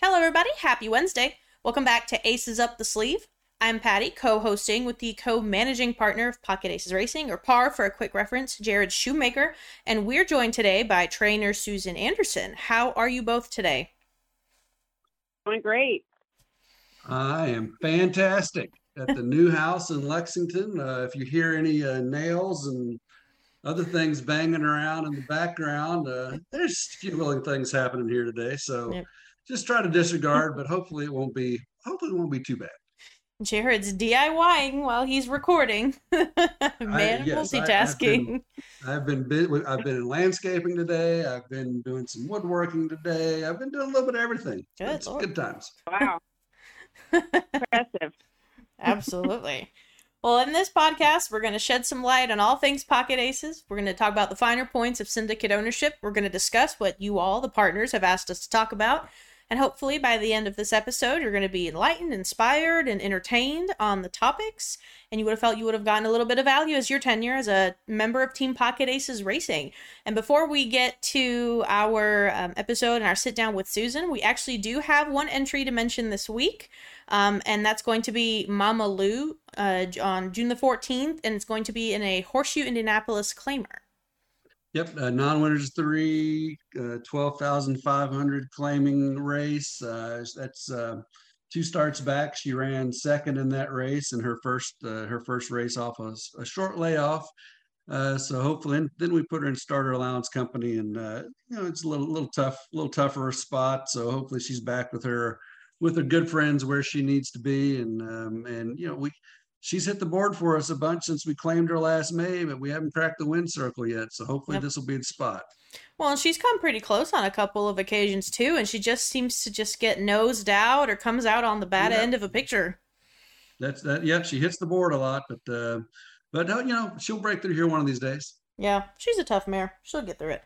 Hello, everybody. Happy Wednesday. Welcome back to Aces Up the Sleeve. I'm Pati, co hosting with the co managing partner of Pocket Aces Racing, or PAR for a quick reference, Jared Shoemaker. And we're joined today by trainer Susan Anderson. How are you both today? Doing great. I am fantastic at the new house in Lexington. Uh, if you hear any uh, nails and other things banging around in the background, uh, there's a few willing things happening here today. So yep. Just try to disregard, but hopefully it won't be. Hopefully it won't be too bad. Jared's DIYing while he's recording. Man, I, yes, multitasking. I, have been, been, been I've been in landscaping today. I've been doing some woodworking today. I've been doing a little bit of everything. Good, it's good times. Wow, impressive. Absolutely. Well, in this podcast, we're going to shed some light on all things Pocket Aces. We're going to talk about the finer points of syndicate ownership. We're going to discuss what you all, the partners, have asked us to talk about. And hopefully, by the end of this episode, you're going to be enlightened, inspired, and entertained on the topics. And you would have felt you would have gotten a little bit of value as your tenure as a member of Team Pocket Aces Racing. And before we get to our um, episode and our sit down with Susan, we actually do have one entry to mention this week. Um, and that's going to be Mama Lou uh, on June the 14th. And it's going to be in a Horseshoe Indianapolis claimer. Yep, uh, non-winners three, uh, 12,500 claiming race. Uh, that's uh, two starts back. She ran second in that race in her first uh, her first race off a, a short layoff. Uh, so hopefully, then we put her in starter allowance company, and you know it's a little little tough, little tougher spot. So hopefully she's back with her with her good friends where she needs to be, and um, and you know we she's hit the board for us a bunch since we claimed her last May, but we haven't cracked the win circle yet. So hopefully yep. this will be the spot. Well, she's come pretty close on a couple of occasions too, and she just seems to just get nosed out or comes out on the bad yeah. end of a picture. That's that. Yeah, she hits the board a lot, but uh, but uh, you know she'll break through here one of these days. Yeah, she's a tough mare. She'll get through it.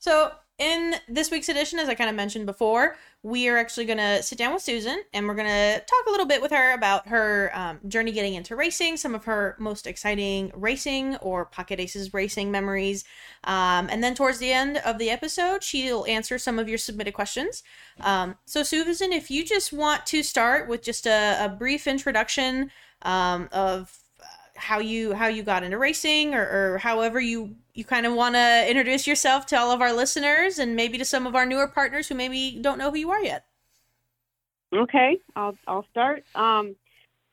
So in this week's edition, as I kind of mentioned before, we are actually going to sit down with Susan and we're going to talk a little bit with her about her um, journey getting into racing, some of her most exciting racing or Pocket Aces racing memories. Um, and then towards the end of the episode, she'll answer some of your submitted questions. Um, so, Susan, if you just want to start with just a, a brief introduction um, of how you how you got into racing or, or however you you kind of want to introduce yourself to all of our listeners and maybe to some of our newer partners who maybe don't know who you are yet okay i'll i'll start um,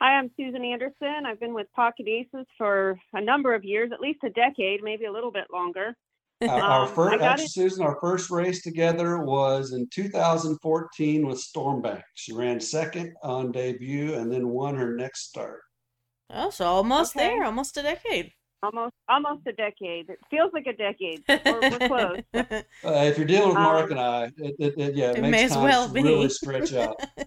hi i'm susan anderson i've been with pocket aces for a number of years at least a decade maybe a little bit longer uh, our um, first actually, Susan, our first race together was in 2014 with Stormbank. She ran second on debut and then won her next start. Oh, so almost okay. there, almost a decade. Almost, almost a decade. It feels like a decade. We're, we're close. uh, if you're dealing with Mark um, and I, it, it, it yeah, it, it makes may well really stretch out.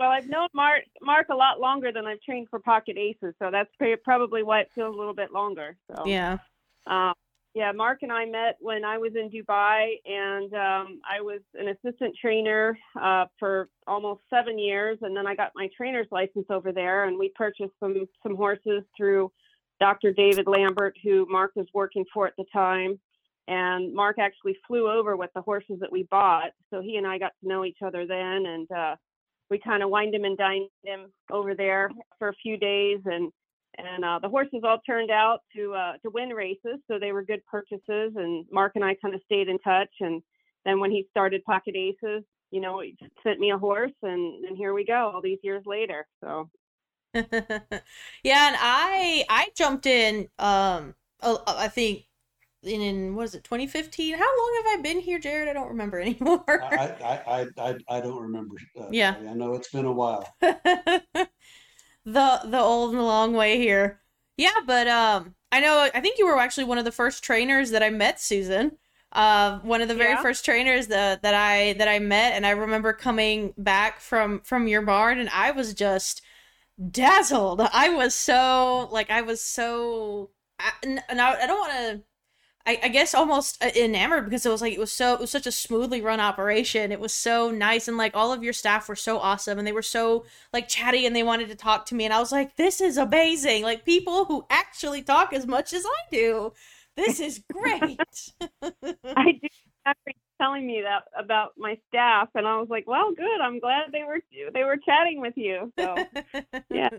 well, I've known Mark Mark a lot longer than I've trained for Pocket Aces, so that's probably why it feels a little bit longer. So yeah. Um, yeah, Mark and I met when I was in Dubai, and um, I was an assistant trainer uh, for almost seven years, and then I got my trainer's license over there, and we purchased some some horses through Dr. David Lambert, who Mark was working for at the time, and Mark actually flew over with the horses that we bought, so he and I got to know each other then, and uh, we kind of wined him and dined him over there for a few days, and and uh, the horses all turned out to uh, to win races, so they were good purchases. And Mark and I kind of stayed in touch. And then when he started Pocket Aces, you know, he sent me a horse, and and here we go, all these years later. So. yeah, and I I jumped in. Um, I think in, in what is it 2015 how long have i been here jared i don't remember anymore I, I i i, don't remember uh, yeah i know it's been a while the the old and the long way here. Yeah, but um, I know. I think you were actually one of the first trainers that I met, Susan. Uh, one of the very yeah. first trainers that that I that I met, and I remember coming back from from your barn, and I was just dazzled. I was so like I was so. I, and I, I don't want to I, I guess almost uh, enamored because it was like it was so it was such a smoothly run operation. It was so nice and like all of your staff were so awesome and they were so like chatty and they wanted to talk to me and I was like this is amazing. Like people who actually talk as much as I do. This is great. I do every telling me that about my staff, and I was like, "Well, good. I'm glad they were they were chatting with you." So yeah,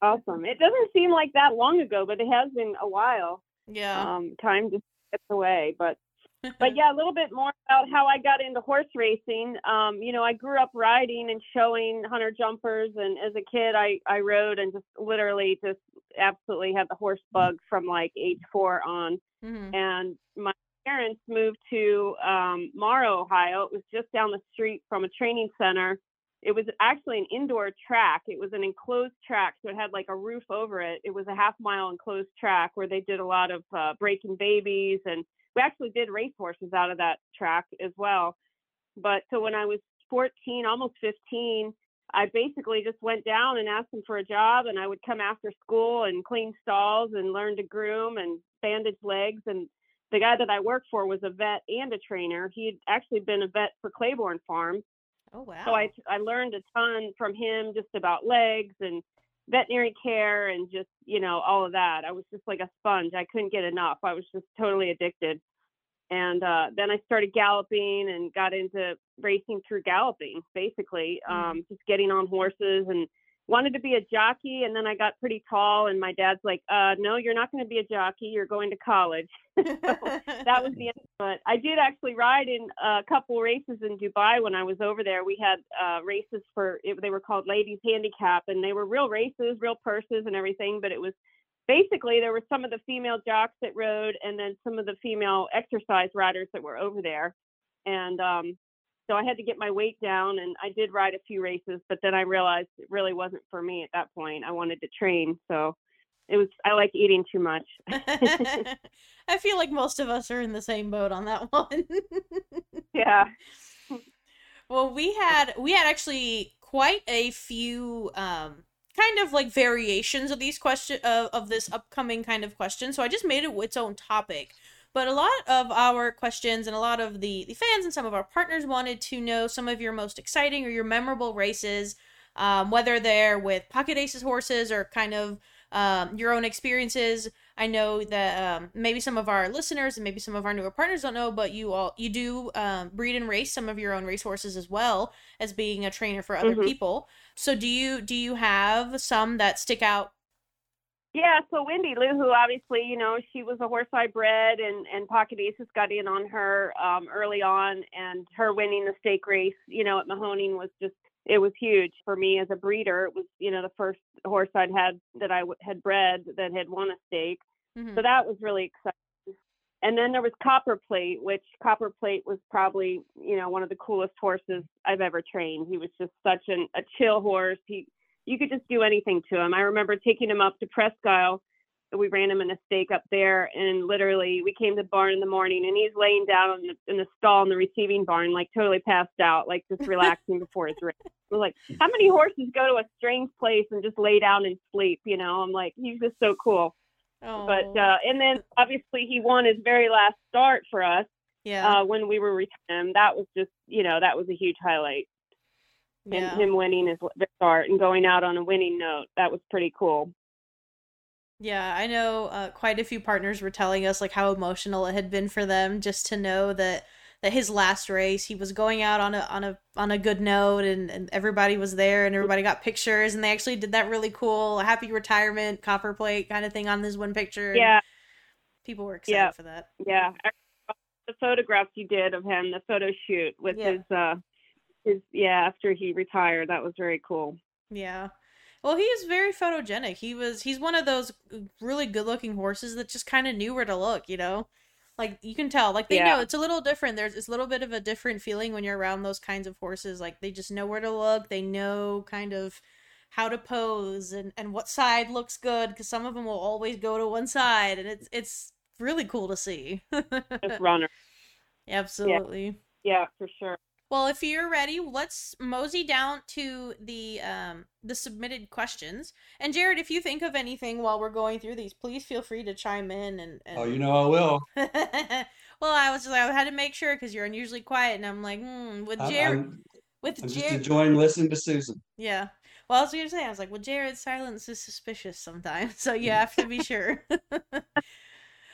awesome. It doesn't seem like that long ago, but it has been a while. Yeah. Um, time just gets away, but but yeah, a little bit more about how I got into horse racing. Um, you know, I grew up riding and showing hunter jumpers, and as a kid, I I rode and just literally just absolutely had the horse bug from like age four on. Mhm. And my parents moved to um, Morrow, Ohio. It was just down the street from a training center. It was actually an indoor track. It was an enclosed track, so it had like a roof over it. It was a half mile enclosed track where they did a lot of uh, breaking babies and we actually did race horses out of that track as well. But so when I was 14, almost 15, I basically just went down and asked them for a job, and I would come after school and clean stalls and learn to groom and bandage legs. And the guy that I worked for was a vet and a trainer. He had actually been a vet for Claiborne Farms. Oh wow. So I I learned a ton from him just about legs and veterinary care and just you know all of that. I was just like a sponge. I couldn't get enough. I was just totally addicted. And uh, then I started galloping and got into racing through galloping, basically, Mhm. um, just getting on horses and wanted to be a jockey. And then I got pretty tall, and my dad's like, uh, "No, you're not going to be a jockey. You're going to college." that was the end. But I did actually ride in a couple races in Dubai when I was over there. We had uh, races for it, they were called Ladies Handicap, and they were real races, real purses and everything. But it was basically there were some of the female jocks that rode, and then some of the female exercise riders that were over there. And um, so I had to get my weight down, and I did ride a few races. But then I realized it really wasn't for me at that point. I wanted to train, so it was. I like eating too much. I feel like most of us are in the same boat on that one. yeah. well, we had we had actually quite a few um kind of like variations of these question of, of this upcoming kind of question. So I just made it its own topic. But a lot of our questions and a lot of the, the fans and some of our partners wanted to know some of your most exciting or your memorable races, um, whether they're with Pocket Aces horses or kind of um, your own experiences. I know that um, maybe some of our listeners and maybe some of our newer partners don't know, but you all you do um, breed and race some of your own racehorses as well as being a trainer for other Mhm. people. So do you do you have some that stick out? Yeah, so Wendy Lou, who obviously, you know, she was a horse I bred and, and Pocket Aces got in on her um, early on and her winning the stake race, you know, at Mahoning was just, it was huge for me as a breeder. It was, you know, the first horse I'd had that I w- had bred that had won a stake. Mhm. So that was really exciting. And then there was Copper Plate, which Copper Plate was probably, you know, one of the coolest horses I've ever trained. He was just such an, a chill horse. He, you could just do anything to him. I remember taking him up to Presque Isle. We ran him in a stake up there, and literally we came to the barn in the morning, and he's laying down in the, in the stall in the receiving barn, like totally passed out, like just relaxing before his race. We're like, how many horses go to a strange place and just lay down and sleep? You know, I'm like, he's just so cool. Oh, But uh, and then obviously he won his very last start for us yeah, uh, when we were with him. That was just, you know, that was a huge highlight. Yeah. And him winning his start and going out on a winning note, that was pretty cool. Yeah, I know uh, quite a few partners were telling us like how emotional it had been for them just to know that that his last race he was going out on a on a on a good note and, and everybody was there and everybody got pictures and they actually did that really cool happy retirement copper plate kind of thing on this one picture. Yeah, people were excited Yeah. for that. yeah. The photographs you did of him, the photo shoot with Yeah. his, uh, his, yeah, after he retired, that was very cool. Yeah. Well, he is very photogenic. He was he's one of those really good-looking horses that just kind of knew where to look, you know? Like you can tell, like they Yeah. know it's a little different. There's it's a little bit of a different feeling when you're around those kinds of horses. Like they just know where to look. They know kind of how to pose and and what side looks good because some of them will always go to one side and it's it's really cool to see. Runner. Absolutely. Yeah, for sure. Well, if you're ready, let's mosey down to the um the submitted questions. And Jared, if you think of anything while we're going through these, please feel free to chime in and. and... Oh, you know I will. well, I was just like, I had to make sure because you're unusually quiet, and I'm like, hmm, with I'm, Jared, I'm, with I'm just Jared, enjoying listening to Susan. yeah. Well, I was gonna say, I was like, well, Jared's silence is suspicious sometimes, so you have to be sure.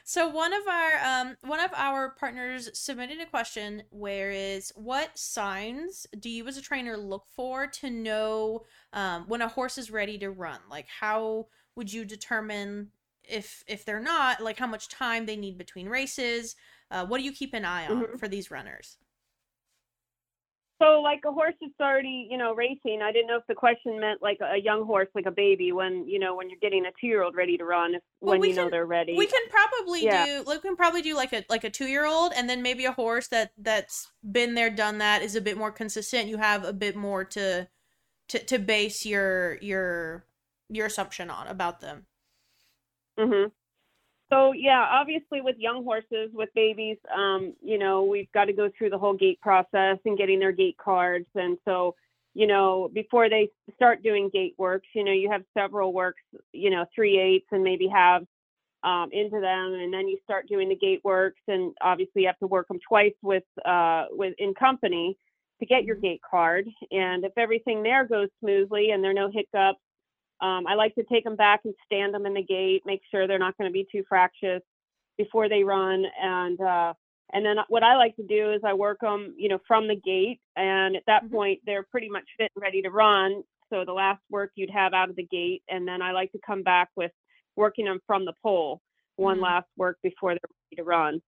So one of our um one of our partners submitted a question where is what signs do you as a trainer look for to know um when a horse is ready to run? Like how would you determine if if they're not like how much time they need between races? Uh, what do you keep an eye on Mhm. for these runners? So, like a horse that's already, you know, racing. I didn't know if the question meant like a young horse, like a baby, when you know when you're getting a two-year-old ready to run, if Well, when we you know they're ready. We can probably Yeah. do like we can probably do like a like a two year old and then maybe a horse that that's been there done that is a bit more consistent. You have a bit more to to to base your your your assumption on about them. hmm So yeah, obviously with young horses, with babies, um, you know, we've got to go through the whole gate process and getting their gate cards. And so, you know, before they start doing gate works, you know, you have several works, you know, three eights and maybe have um, into them, and then you start doing the gate works, and obviously you have to work them twice with uh, with in company to get your gate card. And if everything there goes smoothly and there are no hiccups um, I like to take them back and stand them in the gate, make sure they're not going to be too fractious before they run. And uh, and then what I like to do is I work them, you know, from the gate. And at that Mhm. point, they're pretty much fit and ready to run. So the last work you'd have out of the gate, and then I like to come back with working them from the pole, one Mhm. last work before they're ready to run.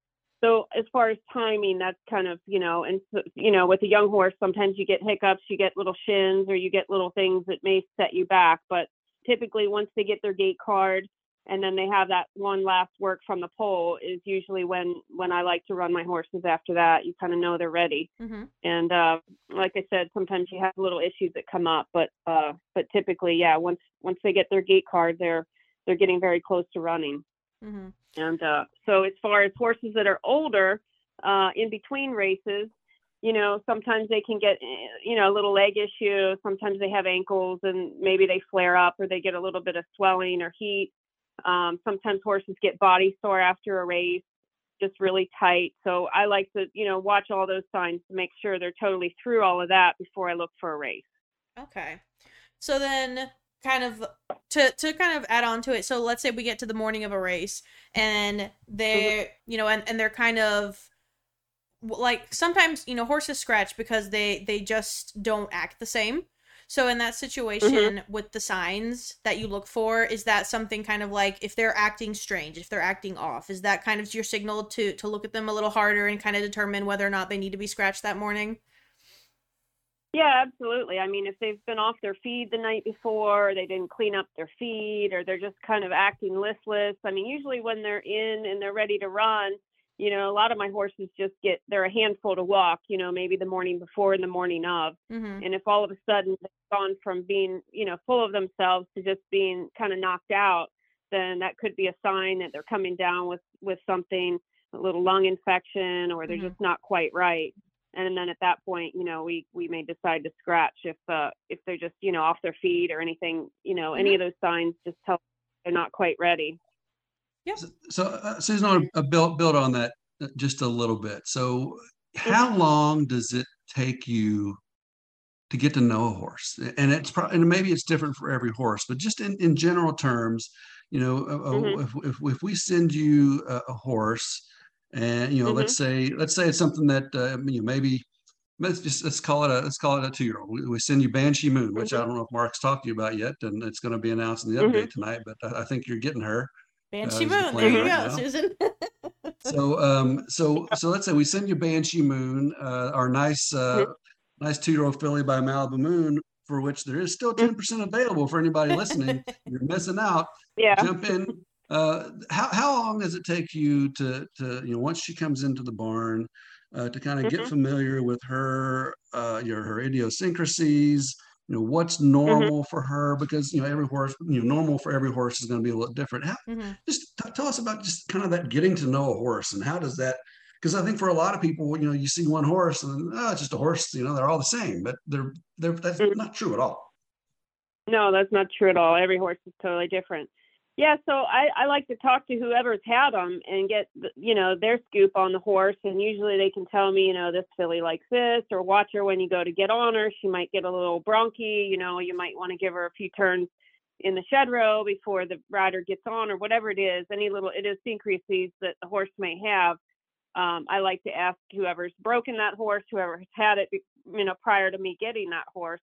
So as far as timing, that's kind of, you know, and so, you know, with a young horse, sometimes you get hiccups, you get little shins, or you get little things that may set you back. But typically, once they get their gate card, and then they have that one last work from the pole, is usually when when I like to run my horses. After that, you kind of know they're ready. Mm-hmm. And uh, like I said, sometimes you have little issues that come up, but uh, but typically, yeah, once once they get their gate card, they're they're getting very close to running. Mm-hmm. And uh, so, as far as horses that are older, uh, in between races, you know, sometimes they can get, eh, you know, a little leg issue. Sometimes they have ankles and maybe they flare up or they get a little bit of swelling or heat. Um, sometimes horses get body sore after a race, just really tight. So I like to, you know, watch all those signs to make sure they're totally through all of that before I look for a race. Okay. So then kind of to to kind of add on to it. So let's say we get to the morning of a race and they're, you know, and, and they're kind of like sometimes, you know, horses scratch because they they just don't act the same. So in that situation mm-hmm. with the signs that you look for, is that something kind of like if they're acting strange, if they're acting off, is that kind of your signal to to look at them a little harder and kind of determine whether or not they need to be scratched that morning? Yeah, absolutely. I mean, if they've been off their feed the night before, or they didn't clean up their feed, or they're just kind of acting listless. I mean, usually when they're in and they're ready to run, you know, a lot of my horses just get, they're a handful to walk, you know, maybe the morning before and the morning of. Mm-hmm. And if all of a sudden they've gone from being, you know, full of themselves to just being kind of knocked out, then that could be a sign that they're coming down with, with something, a little lung infection, or they're Mhm. just not quite right and then at that point you know we we may decide to scratch if uh if they're just you know off their feet or anything you know any of those signs just tell they're not quite ready So- So, uh, Susan, I want to build build on that uh, just a little bit. So, how long does it take you to get to know a horse? And it's probably and maybe it's different for every horse, but just in, in general terms, you know, uh, uh, Mhm. if, if if we send you a, a horse, and you know, let's say let's say it's something that uh, you know maybe. Let's just let's call it a let's call it a two year old. We, we send you Banshee Moon, which I Mhm. don't know if Mark's talked to you about yet, and it's going to be announced in the Mhm. update tonight. But I, I think you're getting her. Banshee Moon. There you right go, now. Susan. So, um, so, so let's say we send you Banshee Moon, uh, our nice, uh, nice two-year-old filly by Malibu Moon, for which there is still ten percent available for anybody listening. You're missing out. yeah Jump in. Uh, how how long does it take you to to you know once she comes into the barn uh, to kind of get Mhm. familiar with her uh, your her idiosyncrasies? You know what's Mm-hmm. normal for her because you know every horse you know normal for every horse is going to be a little different. How, Mhm. just t- tell us about just kind of that getting to know a horse and how does that because i think for a lot of people you know you see one horse and oh, it's just a horse you know they're all the same but they're they're that's Mhm. not true at all no that's not true at all every horse is totally different yeah so i i like to talk to whoever's had them and get you know their scoop on the horse and usually they can tell me you know this filly likes this or watch her when you go to get on her she might get a little bronchi you know you might want to give her a few turns in the shed row before the rider gets on or whatever it is, any little idiosyncrasies that the horse may have. Um, I like to ask whoever's broken that horse, whoever has had it, you know, prior to me getting that horse.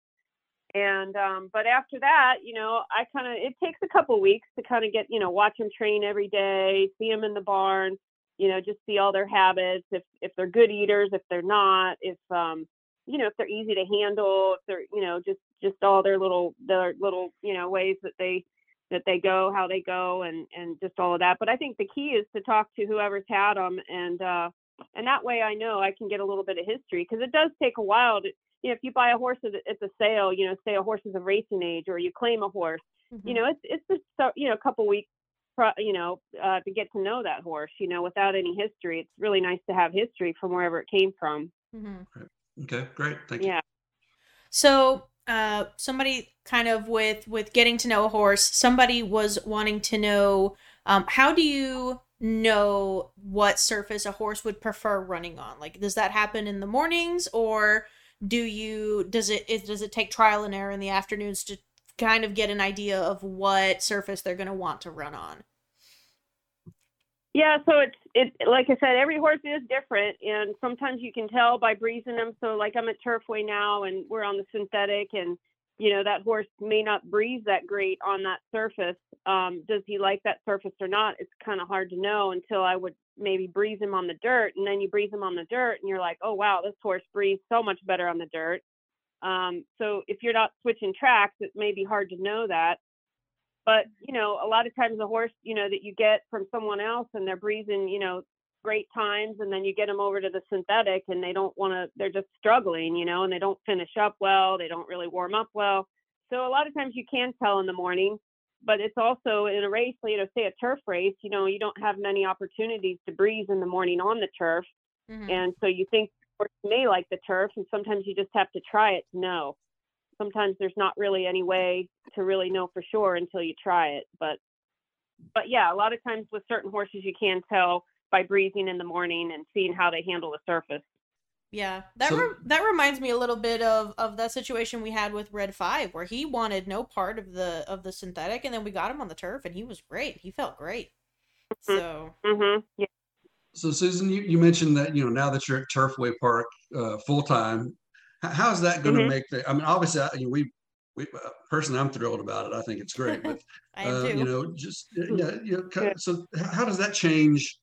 And um, but after that, you know, I kind of it takes a couple weeks to kind of get, you know, watch them train every day, see them in the barn, you know, just see all their habits, if if they're good eaters, if they're not, if um, you know, if they're easy to handle, if they're, you know, just just all their little their little, you know, ways that they that they go, how they go, and and just all of that. But I think the key is to talk to whoever's had them, and uh, and that way I know I can get a little bit of history because it does take a while to, you know, if you buy a horse at, at the sale, you know, say a horse is of racing age, or you claim a horse, mm-hmm. you know, it's it's just you know a couple weeks, you know, uh, to get to know that horse, you know, without any history. It's really nice to have history from wherever it came from. Mm-hmm. Okay, great, thank you. Yeah. So, uh, somebody kind of with with getting to know a horse, somebody was wanting to know um, how do you know what surface a horse would prefer running on? Like, does that happen in the mornings or do you does it, it does it take trial and error in the afternoons to kind of get an idea of what surface they're going to want to run on? Yeah so it's it like i said every horse is different and sometimes you can tell by breezing them so like i'm at turfway now and we're on the synthetic and you know that horse may not breathe that great on that surface um, does he like that surface or not? It's kind of hard to know until i would maybe breathe him on the dirt and then you breathe him on the dirt and you're like oh wow this horse breathes so much better on the dirt. Um, so if you're not switching tracks it may be hard to know that. But you know a lot of times the horse you know that you get from someone else and they're breathing you know great times and then you get them over to the synthetic and they don't want to they're just struggling you know and they don't finish up well they don't really warm up well so a lot of times you can tell in the morning but it's also in a race, you know, say a turf race, you know, you don't have many opportunities to breeze in the morning on the turf. Mm-hmm. And so you think horse may like the turf, and sometimes you just have to try it to know. Sometimes there's not really any way to really know for sure until you try it. But but yeah, a lot of times with certain horses you can tell by breezing in the morning and seeing how they handle the surface. Yeah, that so, re- that reminds me a little bit of of that situation we had with Red Five, where he wanted no part of the of the synthetic, and then we got him on the turf, and he was great. He felt great. Mm-hmm. So, mm-hmm. yeah. So, Susan, you, you mentioned that you know now that you're at Turfway Park uh, full time, how's that going to mm-hmm. make the? I mean, obviously, I, you know, we we uh, personally, I'm thrilled about it. I think it's great, but uh, you know, just yeah, you know, so how does that change?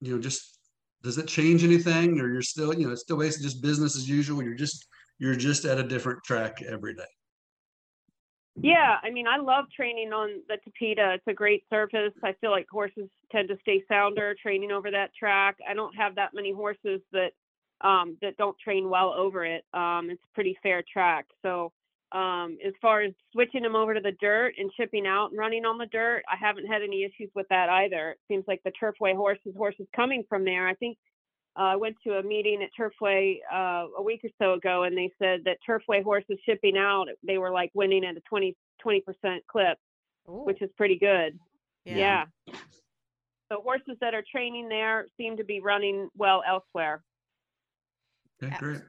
You know, just does it change anything? Or you're still you know it's still basically just business as usual. You're just you're just at a different track every day. Yeah i mean i love training on the Tapeta. it's a great surface. I feel like horses tend to stay sounder training over that track. I don't have that many horses that um, that don't train well over it. Um, it's a pretty fair track. So um, as far as switching them over to the dirt and chipping out and running on the dirt, I haven't had any issues with that either. It seems like the Turfway horses, horses coming from there. I think uh, I went to a meeting at Turfway uh, a week or so ago, and they said that Turfway horses shipping out, they were like winning at a 20 percent clip, Ooh. which is pretty good. Yeah. yeah. So horses that are training there seem to be running well elsewhere. Okay, great.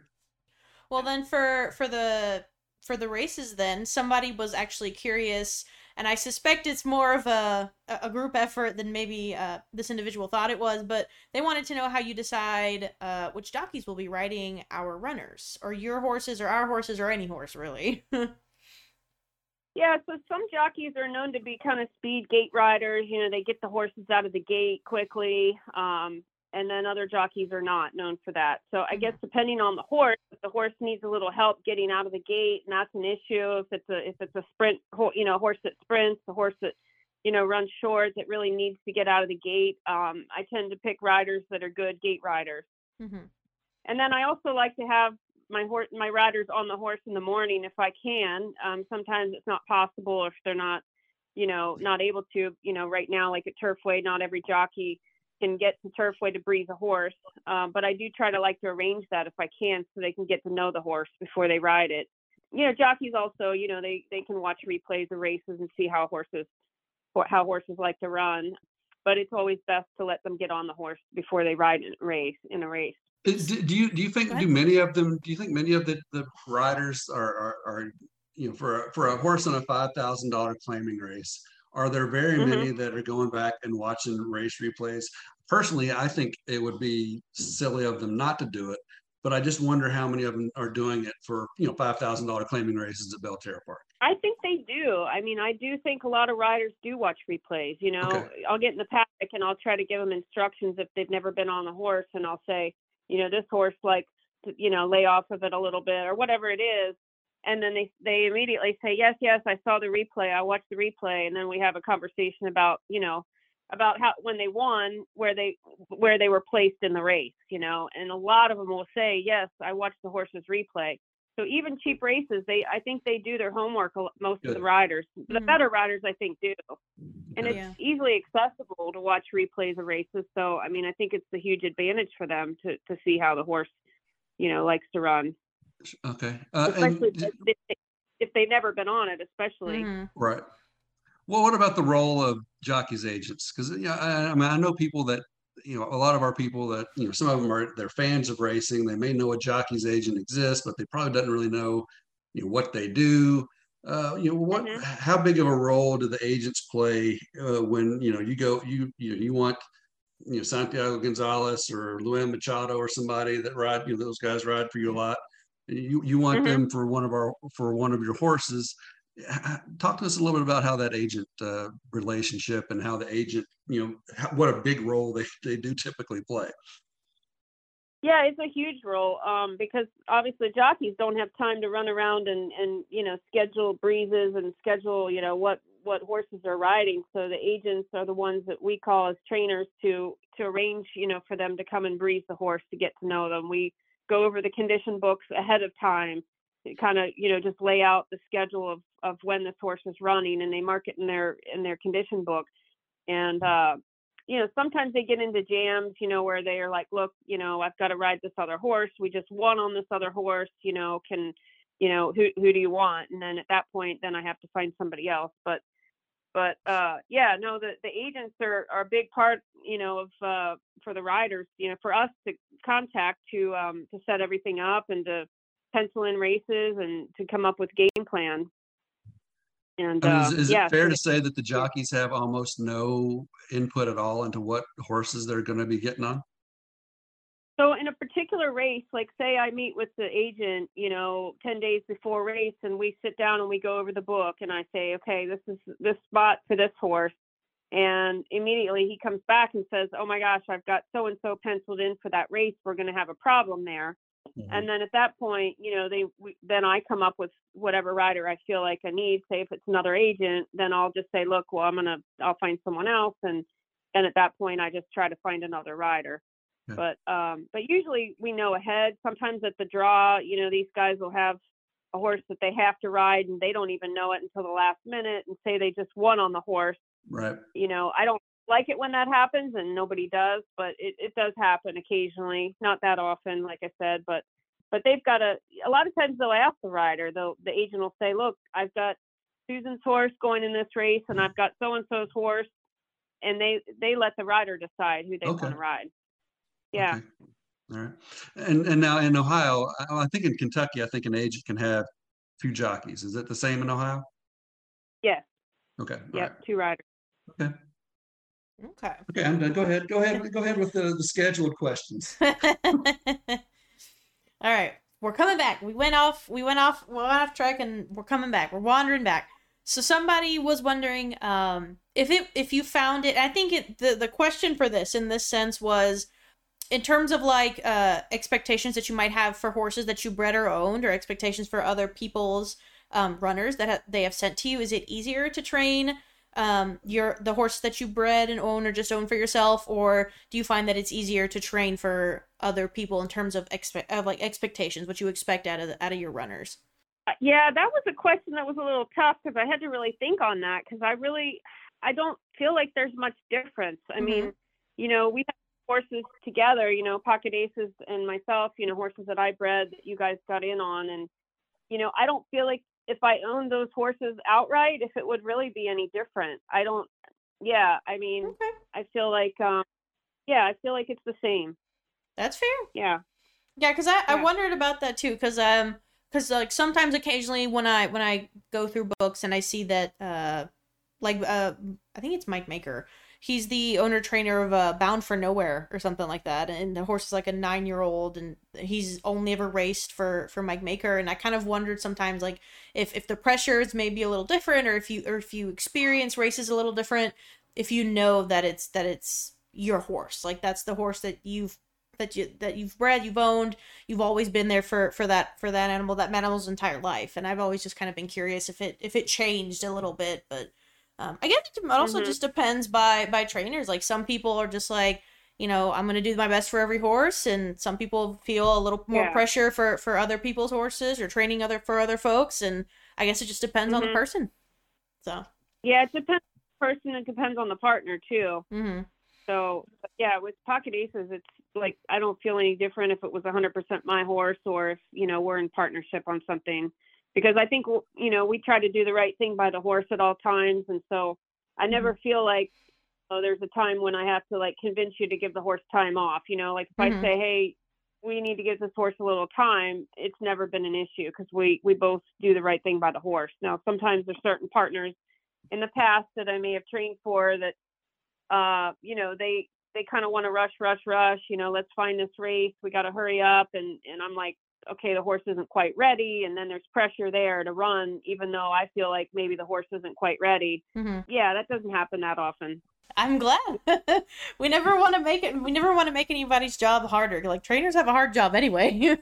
Well, then for for the for the races then somebody was actually curious and i suspect it's more of a a group effort than maybe uh, this individual thought it was but they wanted to know how you decide uh, which jockeys will be riding our runners or your horses or our horses or any horse really. Yeah so some jockeys are known to be kind of speed gate riders you know they get the horses out of the gate quickly um, and then other jockeys are not known for that. So I guess mm-hmm. depending on the horse, if the horse needs a little help getting out of the gate, and that's an issue. If it's a if it's a sprint, you know, horse that sprints, the horse that you know runs short that really needs to get out of the gate, um, I tend to pick riders that are good gate riders. Mm-hmm. And then I also like to have my horse my riders on the horse in the morning if I can. Um, sometimes it's not possible if they're not, you know, not able to. You know, right now like at Turfway, not every jockey can get to Turfway to breeze a horse. Um, but I do try to like to arrange that if I can, so they can get to know the horse before they ride it. You know, jockeys also, you know, they they can watch replays of races and see how horses how horses like to run. But it's always best to let them get on the horse before they ride in a race in a race. Do you do you think do many of them do you think many of the, the riders are, are, are you know, for a, for a horse in a five thousand dollar claiming race, are there very Mhm. many that are going back and watching race replays? Personally, I think it would be silly of them not to do it, but I just wonder how many of them are doing it for you know five thousand dollar claiming races at Belterra Park. I think they do. I mean, I do think a lot of riders do watch replays. You know, Okay. I'll get in the paddock and I'll try to give them instructions if they've never been on the horse, and I'll say, you know, this horse like, you know, lay off of it a little bit or whatever it is. And then they they immediately say, yes, yes, I saw the replay. I watched the replay, and then we have a conversation about, you know, about how when they won, where they where they were placed in the race. You know, and a lot of them will say, yes, I watched the horse's replay. So even cheap races, they I think they do their homework. a lo- Most of the riders, the Mhm. better riders, I think do, and Okay. it's easily accessible to watch replays of races. So I mean, I think it's a huge advantage for them to to see how the horse, you know, likes to run, Okay. Uh, and especially d- if, they, if they've never been on it, especially. Mhm. Right. Well, what about the role of jockeys agents? Because yeah, I, I mean, I know people that you know a lot of our people that you know some of them are they're fans of racing. They may know a jockey's agent exists, but they probably doesn't really know you know what they do. Uh, you know what? Mhm. How big of a role do the agents play uh, when you know you go you you you want you know Santiago Gonzalez or Luan Machado or somebody that ride you know those guys ride for you a lot. You you want Mhm. them for one of our for one of your horses talk to us a little bit about how that agent uh, relationship and how the agent, you know, how, what a big role they, they do typically play. Yeah, it's a huge role um, because obviously jockeys don't have time to run around and, and you know schedule breezes and schedule you know what what horses are riding. So the agents are the ones that we call as trainers to to arrange you know for them to come and breeze the horse to get to know them. We go over the condition books ahead of time, kind of you know just lay out the schedule of of when this horse is running, and they mark it in their in their condition book. And uh, you know, sometimes they get into jams, you know, where they are like, look, you know, I've got to ride this other horse. We just won on this other horse, you know, can, you know, who who do you want? And then at that point, then I have to find somebody else. But but uh yeah, no, the the agents are are a big part, you know, of uh for the riders, you know, for us to contact to um to set everything up and to pencil in races and to come up with game plan. And uh, is, is yeah, it fair to say that the jockeys have almost no input at all into what horses they're going to be getting on? So in a particular race, like say I meet with the agent, you know, 10 days before race and we sit down and we go over the book and I say, okay, this is this spot for this horse. And immediately he comes back and says, oh my gosh, I've got so and so penciled in for that race. We're going to have a problem there. Mm-hmm. And then at that point, you know, they we, then I come up with whatever rider I feel like I need. Say if it's another agent, then I'll just say, look, well, I'm gonna I'll find someone else, and and at that point, I just try to find another rider. Yeah. But um, but usually we know ahead. Sometimes at the draw, you know, these guys will have a horse that they have to ride, and they don't even know it until the last minute, and say they just won on the horse Right. you know, I don't like it when that happens and nobody does, but it, it does happen occasionally. Not that often, like I said, but but they've got a a lot of times they'll ask the rider, they'll the agent will say, Look, I've got Susan's horse going in this race and I've got so and so's horse and they they let the rider decide who they Okay. want to ride. Yeah. Okay. All right. And and now in Ohio, I, I think in Kentucky, I think an agent can have two jockeys. Is it the same in Ohio? Yes. Okay. all Yep. right. Two riders. Okay. Okay. Okay. I'm done. Go ahead. Go ahead. Go ahead with the, the scheduled questions. All right, we're coming back. We went off. We went off. We went off track, and we're coming back. We're wandering back. So somebody was wondering um, if it if you found it. I think it the the question for this in this sense was in terms of like uh, expectations that you might have for horses that you bred or owned, or expectations for other people's um, runners that ha- they have sent to you. Is it easier to train um, your the horse that you bred and own or just own for yourself, or do you find that it's easier to train for other people in terms of expect of like expectations, what you expect out of the, out of your runners? Uh, Yeah, that was a question that was a little tough because I had to really think on that because I really, I don't feel like there's much difference. I Mhm. mean, you know, we have horses together, you know, Pocket Aces and myself, you know, horses that I bred that you guys got in on. And, you know, I don't feel like if I owned those horses outright, if it would really be any different. I don't, yeah, I mean, Okay, I feel like, um, yeah, I feel like it's the same. that's fair. Yeah. Yeah, because I, I wondered about that too. Because um, because like sometimes occasionally when I when I go through books and I see that uh like uh I think it's Mike Maker. He's the owner trainer of uh, Bound for Nowhere or something like that, and the horse is like a nine year old, and he's only ever raced for for Mike Maker. And I kind of wondered sometimes like if if the pressure is maybe a little different, or if you or if you experience races a little different, if you know that it's that it's your horse, like that's the horse that you've that you that you've bred, you've owned, you've always been there for for that for that animal, that animal's entire life. And I've always just kind of been curious if it if it changed a little bit, but um, I guess it also Mhm. just depends by by trainers. Like some people are just like, you know, I'm gonna do my best for every horse, and some people feel a little more Yeah. pressure for for other people's horses or training other for other folks. And I guess it just depends on the Mhm. person. So, Yeah, it depends on the person. It depends on the partner too. hmm So yeah, with pocket aces, it's like I don't feel any different if it was 100% my horse or if you know we're in partnership on something, because I think you know we try to do the right thing by the horse at all times, and so I never feel like oh there's a time when I have to like convince you to give the horse time off. You know, like if Mhm. I say hey we need to give this horse a little time, it's never been an issue because we we both do the right thing by the horse. Now sometimes there's certain partners in the past that I may have trained for that uh, you know, they they kind of want to rush, rush, rush. You know, let's find this race. We got to hurry up, and and I'm like, okay, the horse isn't quite ready, and then there's pressure there to run, even though I feel like maybe the horse isn't quite ready. hmm Yeah, that doesn't happen that often. I'm glad. we never want to make it. We never want to make anybody's job harder. Like trainers have a hard job anyway.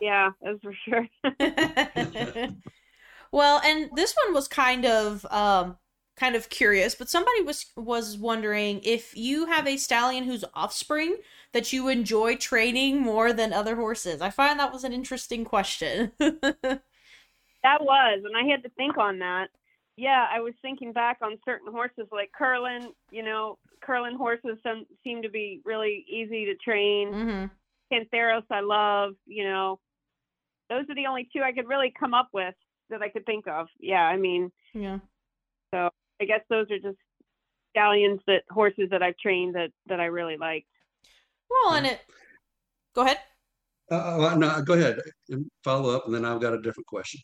Yeah, that's for sure. well, and this one was kind of um kind of curious, but somebody was was wondering if you have a stallion who's offspring that you enjoy training more than other horses. I find that was an interesting question. That was, and I had to think on that. Yeah, I was thinking back on certain horses like Curlin. You know, Curlin horses some, seem to be really easy to train. hmm Kantharos I love, you know. Those are the only two I could really come up with that I could think of. Yeah, I mean, Yeah. I guess those are just stallions that horses that I've trained that that I really liked. Well, and it. Go ahead. Uh, uh, no, go ahead and follow up, and then I've got a different question.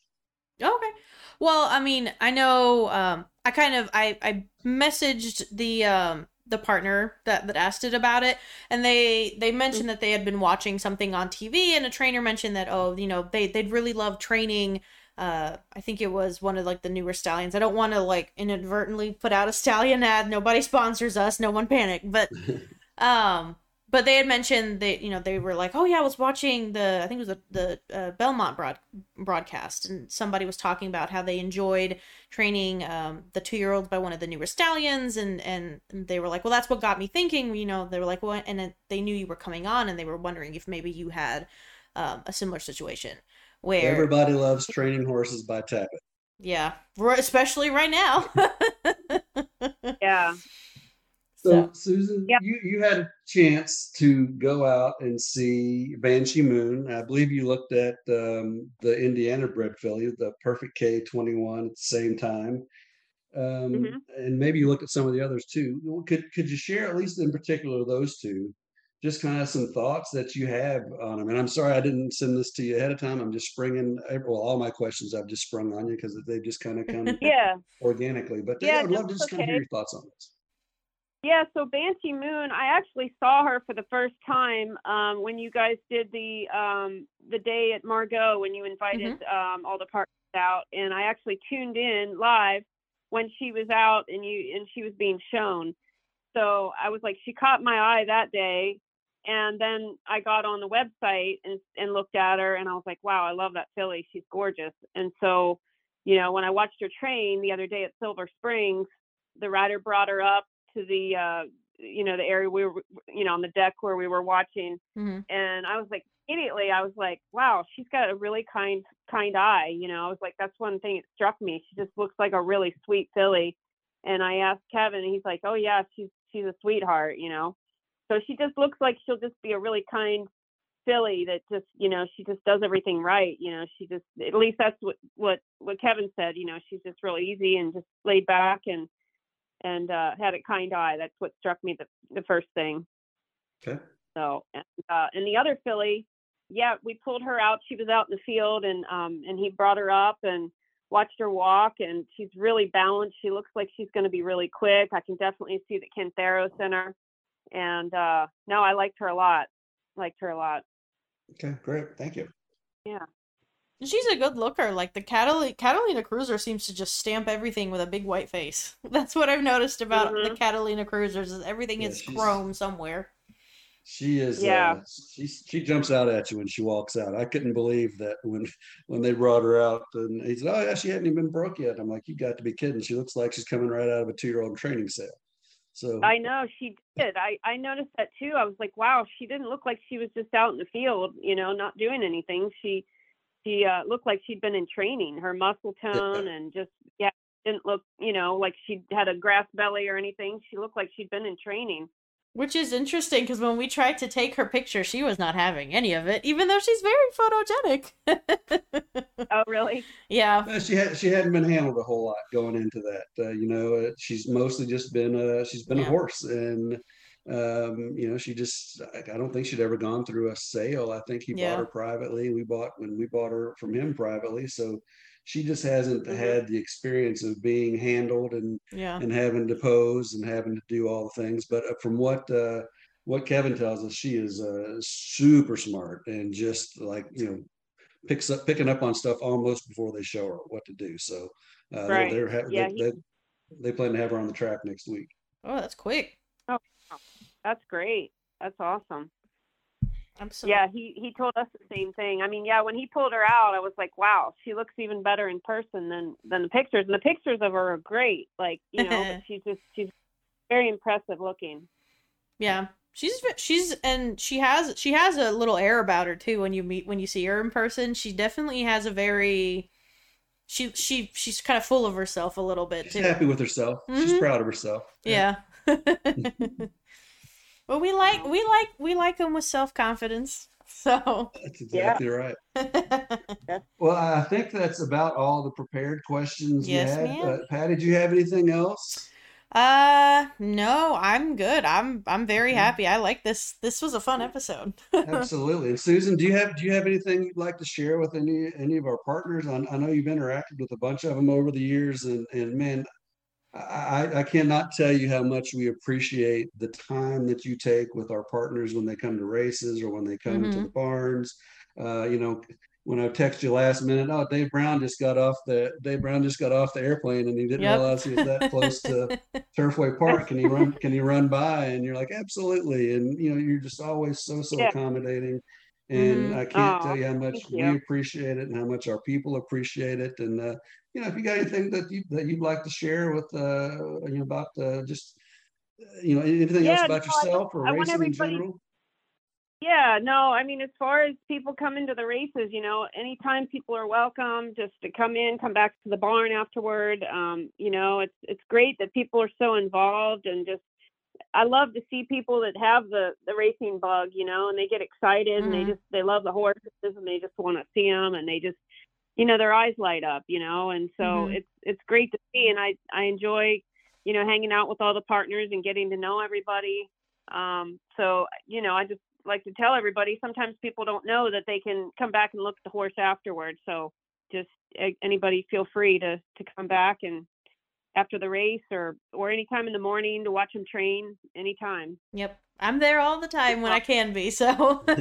Okay. Well, I mean, I know um I kind of I I messaged the um the partner that that asked it about it and they they mentioned that they had been watching something on TV and a trainer mentioned that oh, you know, they they'd really love training uh I think it was one of like the newer stallions. I don't want to like inadvertently put out a stallion ad. Nobody sponsors us. No one panic. But um but they had mentioned that you know they were like, oh yeah, I was watching the I think it was the the uh, Belmont broad broadcast, and somebody was talking about how they enjoyed training um, the two year olds by one of the newer stallions, and and they were like, well, that's what got me thinking. You know, they were like, well, and they knew you were coming on, and they were wondering if maybe you had um, a similar situation where Everybody loves training horses by Tapit. yeah, especially right now. Yeah. So, So- Susan, Yeah. you, you had a chance to go out and see Banshee Moon. I believe you looked at um, the Indiana bred filly, the Perfect K21 at the same time. Um, Mhm. And maybe you looked at some of the others too. Could, could you share, at least in particular, those two, just kind of some thoughts that you have on them? And I'm sorry I didn't send this to you ahead of time. I'm just springing, well, all my questions I've just sprung on you because they just kind of come Yeah. organically. But Yeah, yeah, I'd love to that's just kind of hear your thoughts on this. Yeah, so Banshee Moon, I actually saw her for the first time um, when you guys did the um, the day at Margaux when you invited um, all the partners out, and I actually tuned in live when she was out and you and she was being shown. So I was like, she caught my eye that day, and then I got on the website and and looked at her, and I was like, wow, I love that filly. She's gorgeous. And so, you know, when I watched her train the other day at Silver Springs, the rider brought her up to the uh you know the area we were you know on the deck where we were watching hmm and i was like immediately i was like wow she's got a really kind kind eye you know i was like that's one thing that struck me she just looks like a really sweet filly and i asked kevin and he's like oh yeah she's she's a sweetheart you know so she just looks like she'll just be a really kind filly that just you know she just does everything right you know she just at least that's what what what kevin said you know she's just real easy and just laid back and and uh, had a kind eye. That's what struck me the, the first thing. Okay. So, and, uh, and the other filly yeah, we pulled her out. She was out in the field, and um, and he brought her up and watched her walk, and she's really balanced. She looks like she's going to be really quick. I can definitely see the Kantharos in her, and uh, no, I liked her a lot. Liked her a lot. Okay, great. Thank you. Yeah. She's a good looker. Like the Catalina, Catalina Cruiser seems to just stamp everything with a big white face. That's what I've noticed about the Mhm. Catalina Cruisers is everything Yeah, is chrome somewhere. She is. Yeah. Uh, she she jumps out at you when she walks out. I couldn't believe that when when they brought her out and he said, "Oh yeah, she hadn't even been broke yet." I'm like, "You got to be kidding!" She looks like she's coming right out of a two year old training sale. So I know she did. I I noticed that too. I was like, wow, she didn't look like she was just out in the field, you know, not doing anything. She she uh, looked like she'd been in training. Her muscle tone and just yeah, didn't look, you know, like she had a grass belly or anything. She looked like she'd been in training. Which is interesting because when we tried to take her picture, she was not having any of it, even though she's very photogenic. Oh, really? yeah. Uh, she had she hadn't been handled a whole lot going into that. Uh, you know, uh, she's mostly just been a she's been Yeah. a horse, and um, you know, she just I I don't think she'd ever gone through a sale. I think he Yeah. bought her privately. We bought when we bought her from him privately, so she just hasn't Mhm. had the experience of being handled and Yeah. and having to pose and having to do all the things. But uh, from what uh, what Kevin tells us, she is uh, super smart and just like you know picks up picking up on stuff almost before they show her what to do. So uh, Right. they're, they're ha- Yeah, they, he- they, they plan to have her on the track next week. Oh, that's quick. Oh, That's great. That's awesome. Absolutely. Yeah, he he told us the same thing. I mean, yeah, when he pulled her out, I was like, wow, she looks even better in person than than the pictures. And the pictures of her are great. Like, you know, she's just she's very impressive looking. Yeah. She's she's and she has she has a little air about her too when you meet when you see her in person. She definitely has a very she she she's kind of full of herself a little bit She's too. happy with herself. She's Mhm. proud of herself. Yeah. well, we like we like we like them with self confidence. So. That's exactly right. Well, I think that's about all the prepared questions Yes, you had. ma'am. Uh, Pat, did you have anything else? Uh, no, I'm good. I'm I'm very Okay. happy. I like this. This was a fun episode. Absolutely. Susan, do you have do you have anything you'd like to share with any any of our partners? I, I know you've interacted with a bunch of them over the years, and and man, I, I- cannot tell you how much we appreciate the time that you take with our partners when they come to races or when they come to Mhm. the barns. Uh, you know, when I text you last minute, oh, Dave Brown just got off the Dave Brown just got off the airplane and he didn't Yep. realize he was that close to Turfway Park. Can he run? Can he run by? And you're like, absolutely. And you know, you're just always so so Yeah. accommodating. And Mhm. I can't tell you how much we you. appreciate it and how much our people appreciate it. And uh, you know, if you got anything that you that you'd like to share with uh, you know about uh, just uh, you know anything else about no, I yourself or I racing in general. Yeah, no, I mean, as far as people come into the races, you know, anytime people are welcome, just to come in, come back to the barn afterward. Um, you know, it's it's great that people are so involved and just. I love to see people that have the the racing bug, you know, and they get excited and they Mhm. just they love the horses and they just want to see them and they just, you know, their eyes light up, you know, and so Mhm. it's it's great to see and I I enjoy, you know, hanging out with all the partners and getting to know everybody. Um, so you know, I just like to tell everybody sometimes people don't know that they can come back and look at the horse afterwards. So just anybody feel free to to come back and after the race or or anytime in the morning to watch them train anytime. Yep. I'm there all the time when I can be, so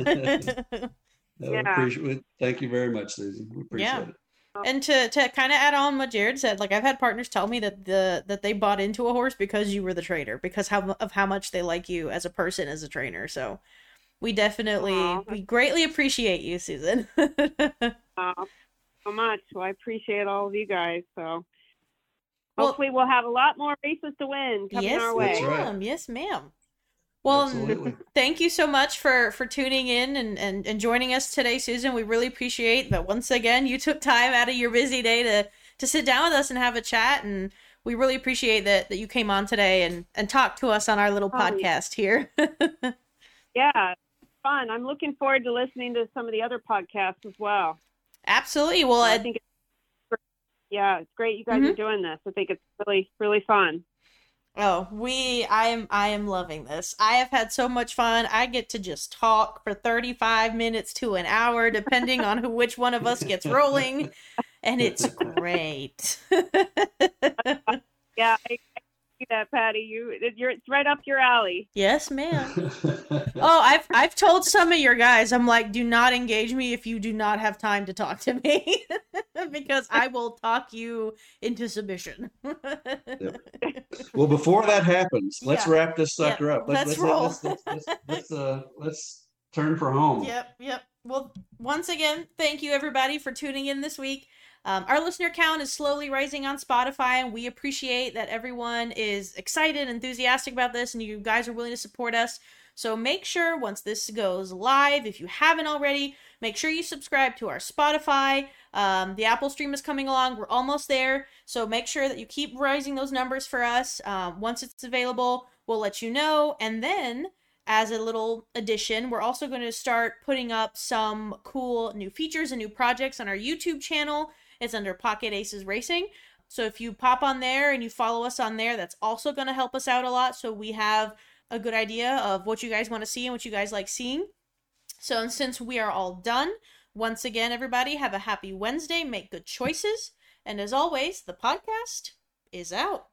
Yeah. appreciate it. Thank you very much, Susan. We appreciate Yeah. it. And to to kind of add on what Jared said, like I've had partners tell me that the that they bought into a horse because you were the trainer, because how of how much they like you as a person as a trainer. So we definitely Aw. we greatly appreciate you, Susan. So much. Well, I appreciate all of you guys. So Well- hopefully we'll have a lot more races to win coming yes, our way. That's right. ma'am. Yes, ma'am. Well, Absolutely. thank you so much for for tuning in and, and and joining us today susan we really appreciate that once again you took time out of your busy day to to sit down with us and have a chat and we really appreciate that that you came on today and and talked to us on our little Oh, yeah. podcast here Yeah, fun. I'm looking forward to listening to some of the other podcasts as well. absolutely well I think it's great. Yeah, it's great you guys Mhm. are doing this. I think it's really really fun. Oh, we I am I am loving this. I have had so much fun. I get to just talk for 35 minutes to an hour depending on who which one of us gets rolling and it's great. yeah, I, I that Pati. You you're it's right up your alley. Yes, ma'am. oh, I've I've told some of your guys I'm like do not engage me if you do not have time to talk to me because I will talk you into submission. Yep. Well, before that happens, let's Yeah. wrap this sucker up. let's roll. Let's, let's, let's, let's, uh, let's turn for home. Yep, yep. Well, once again, thank you everybody for tuning in this week. Um, our listener count is slowly rising on Spotify, and we appreciate that everyone is excited, enthusiastic about this, and you guys are willing to support us. So make sure once this goes live, if you haven't already, make sure you subscribe to our Spotify. Um, the Apple stream is coming along. We're almost there. So make sure that you keep rising those numbers for us. Um, once it's available, we'll let you know. And then as a little addition, we're also going to start putting up some cool new features and new projects on our YouTube channel. It's under Pocket Aces Racing. So if you pop on there and you follow us on there, that's also going to help us out a lot. So we have a good idea of what you guys want to see and what you guys like seeing. So since we are all done, once again, everybody, have a happy Wednesday, make good choices. And as always, the podcast is out.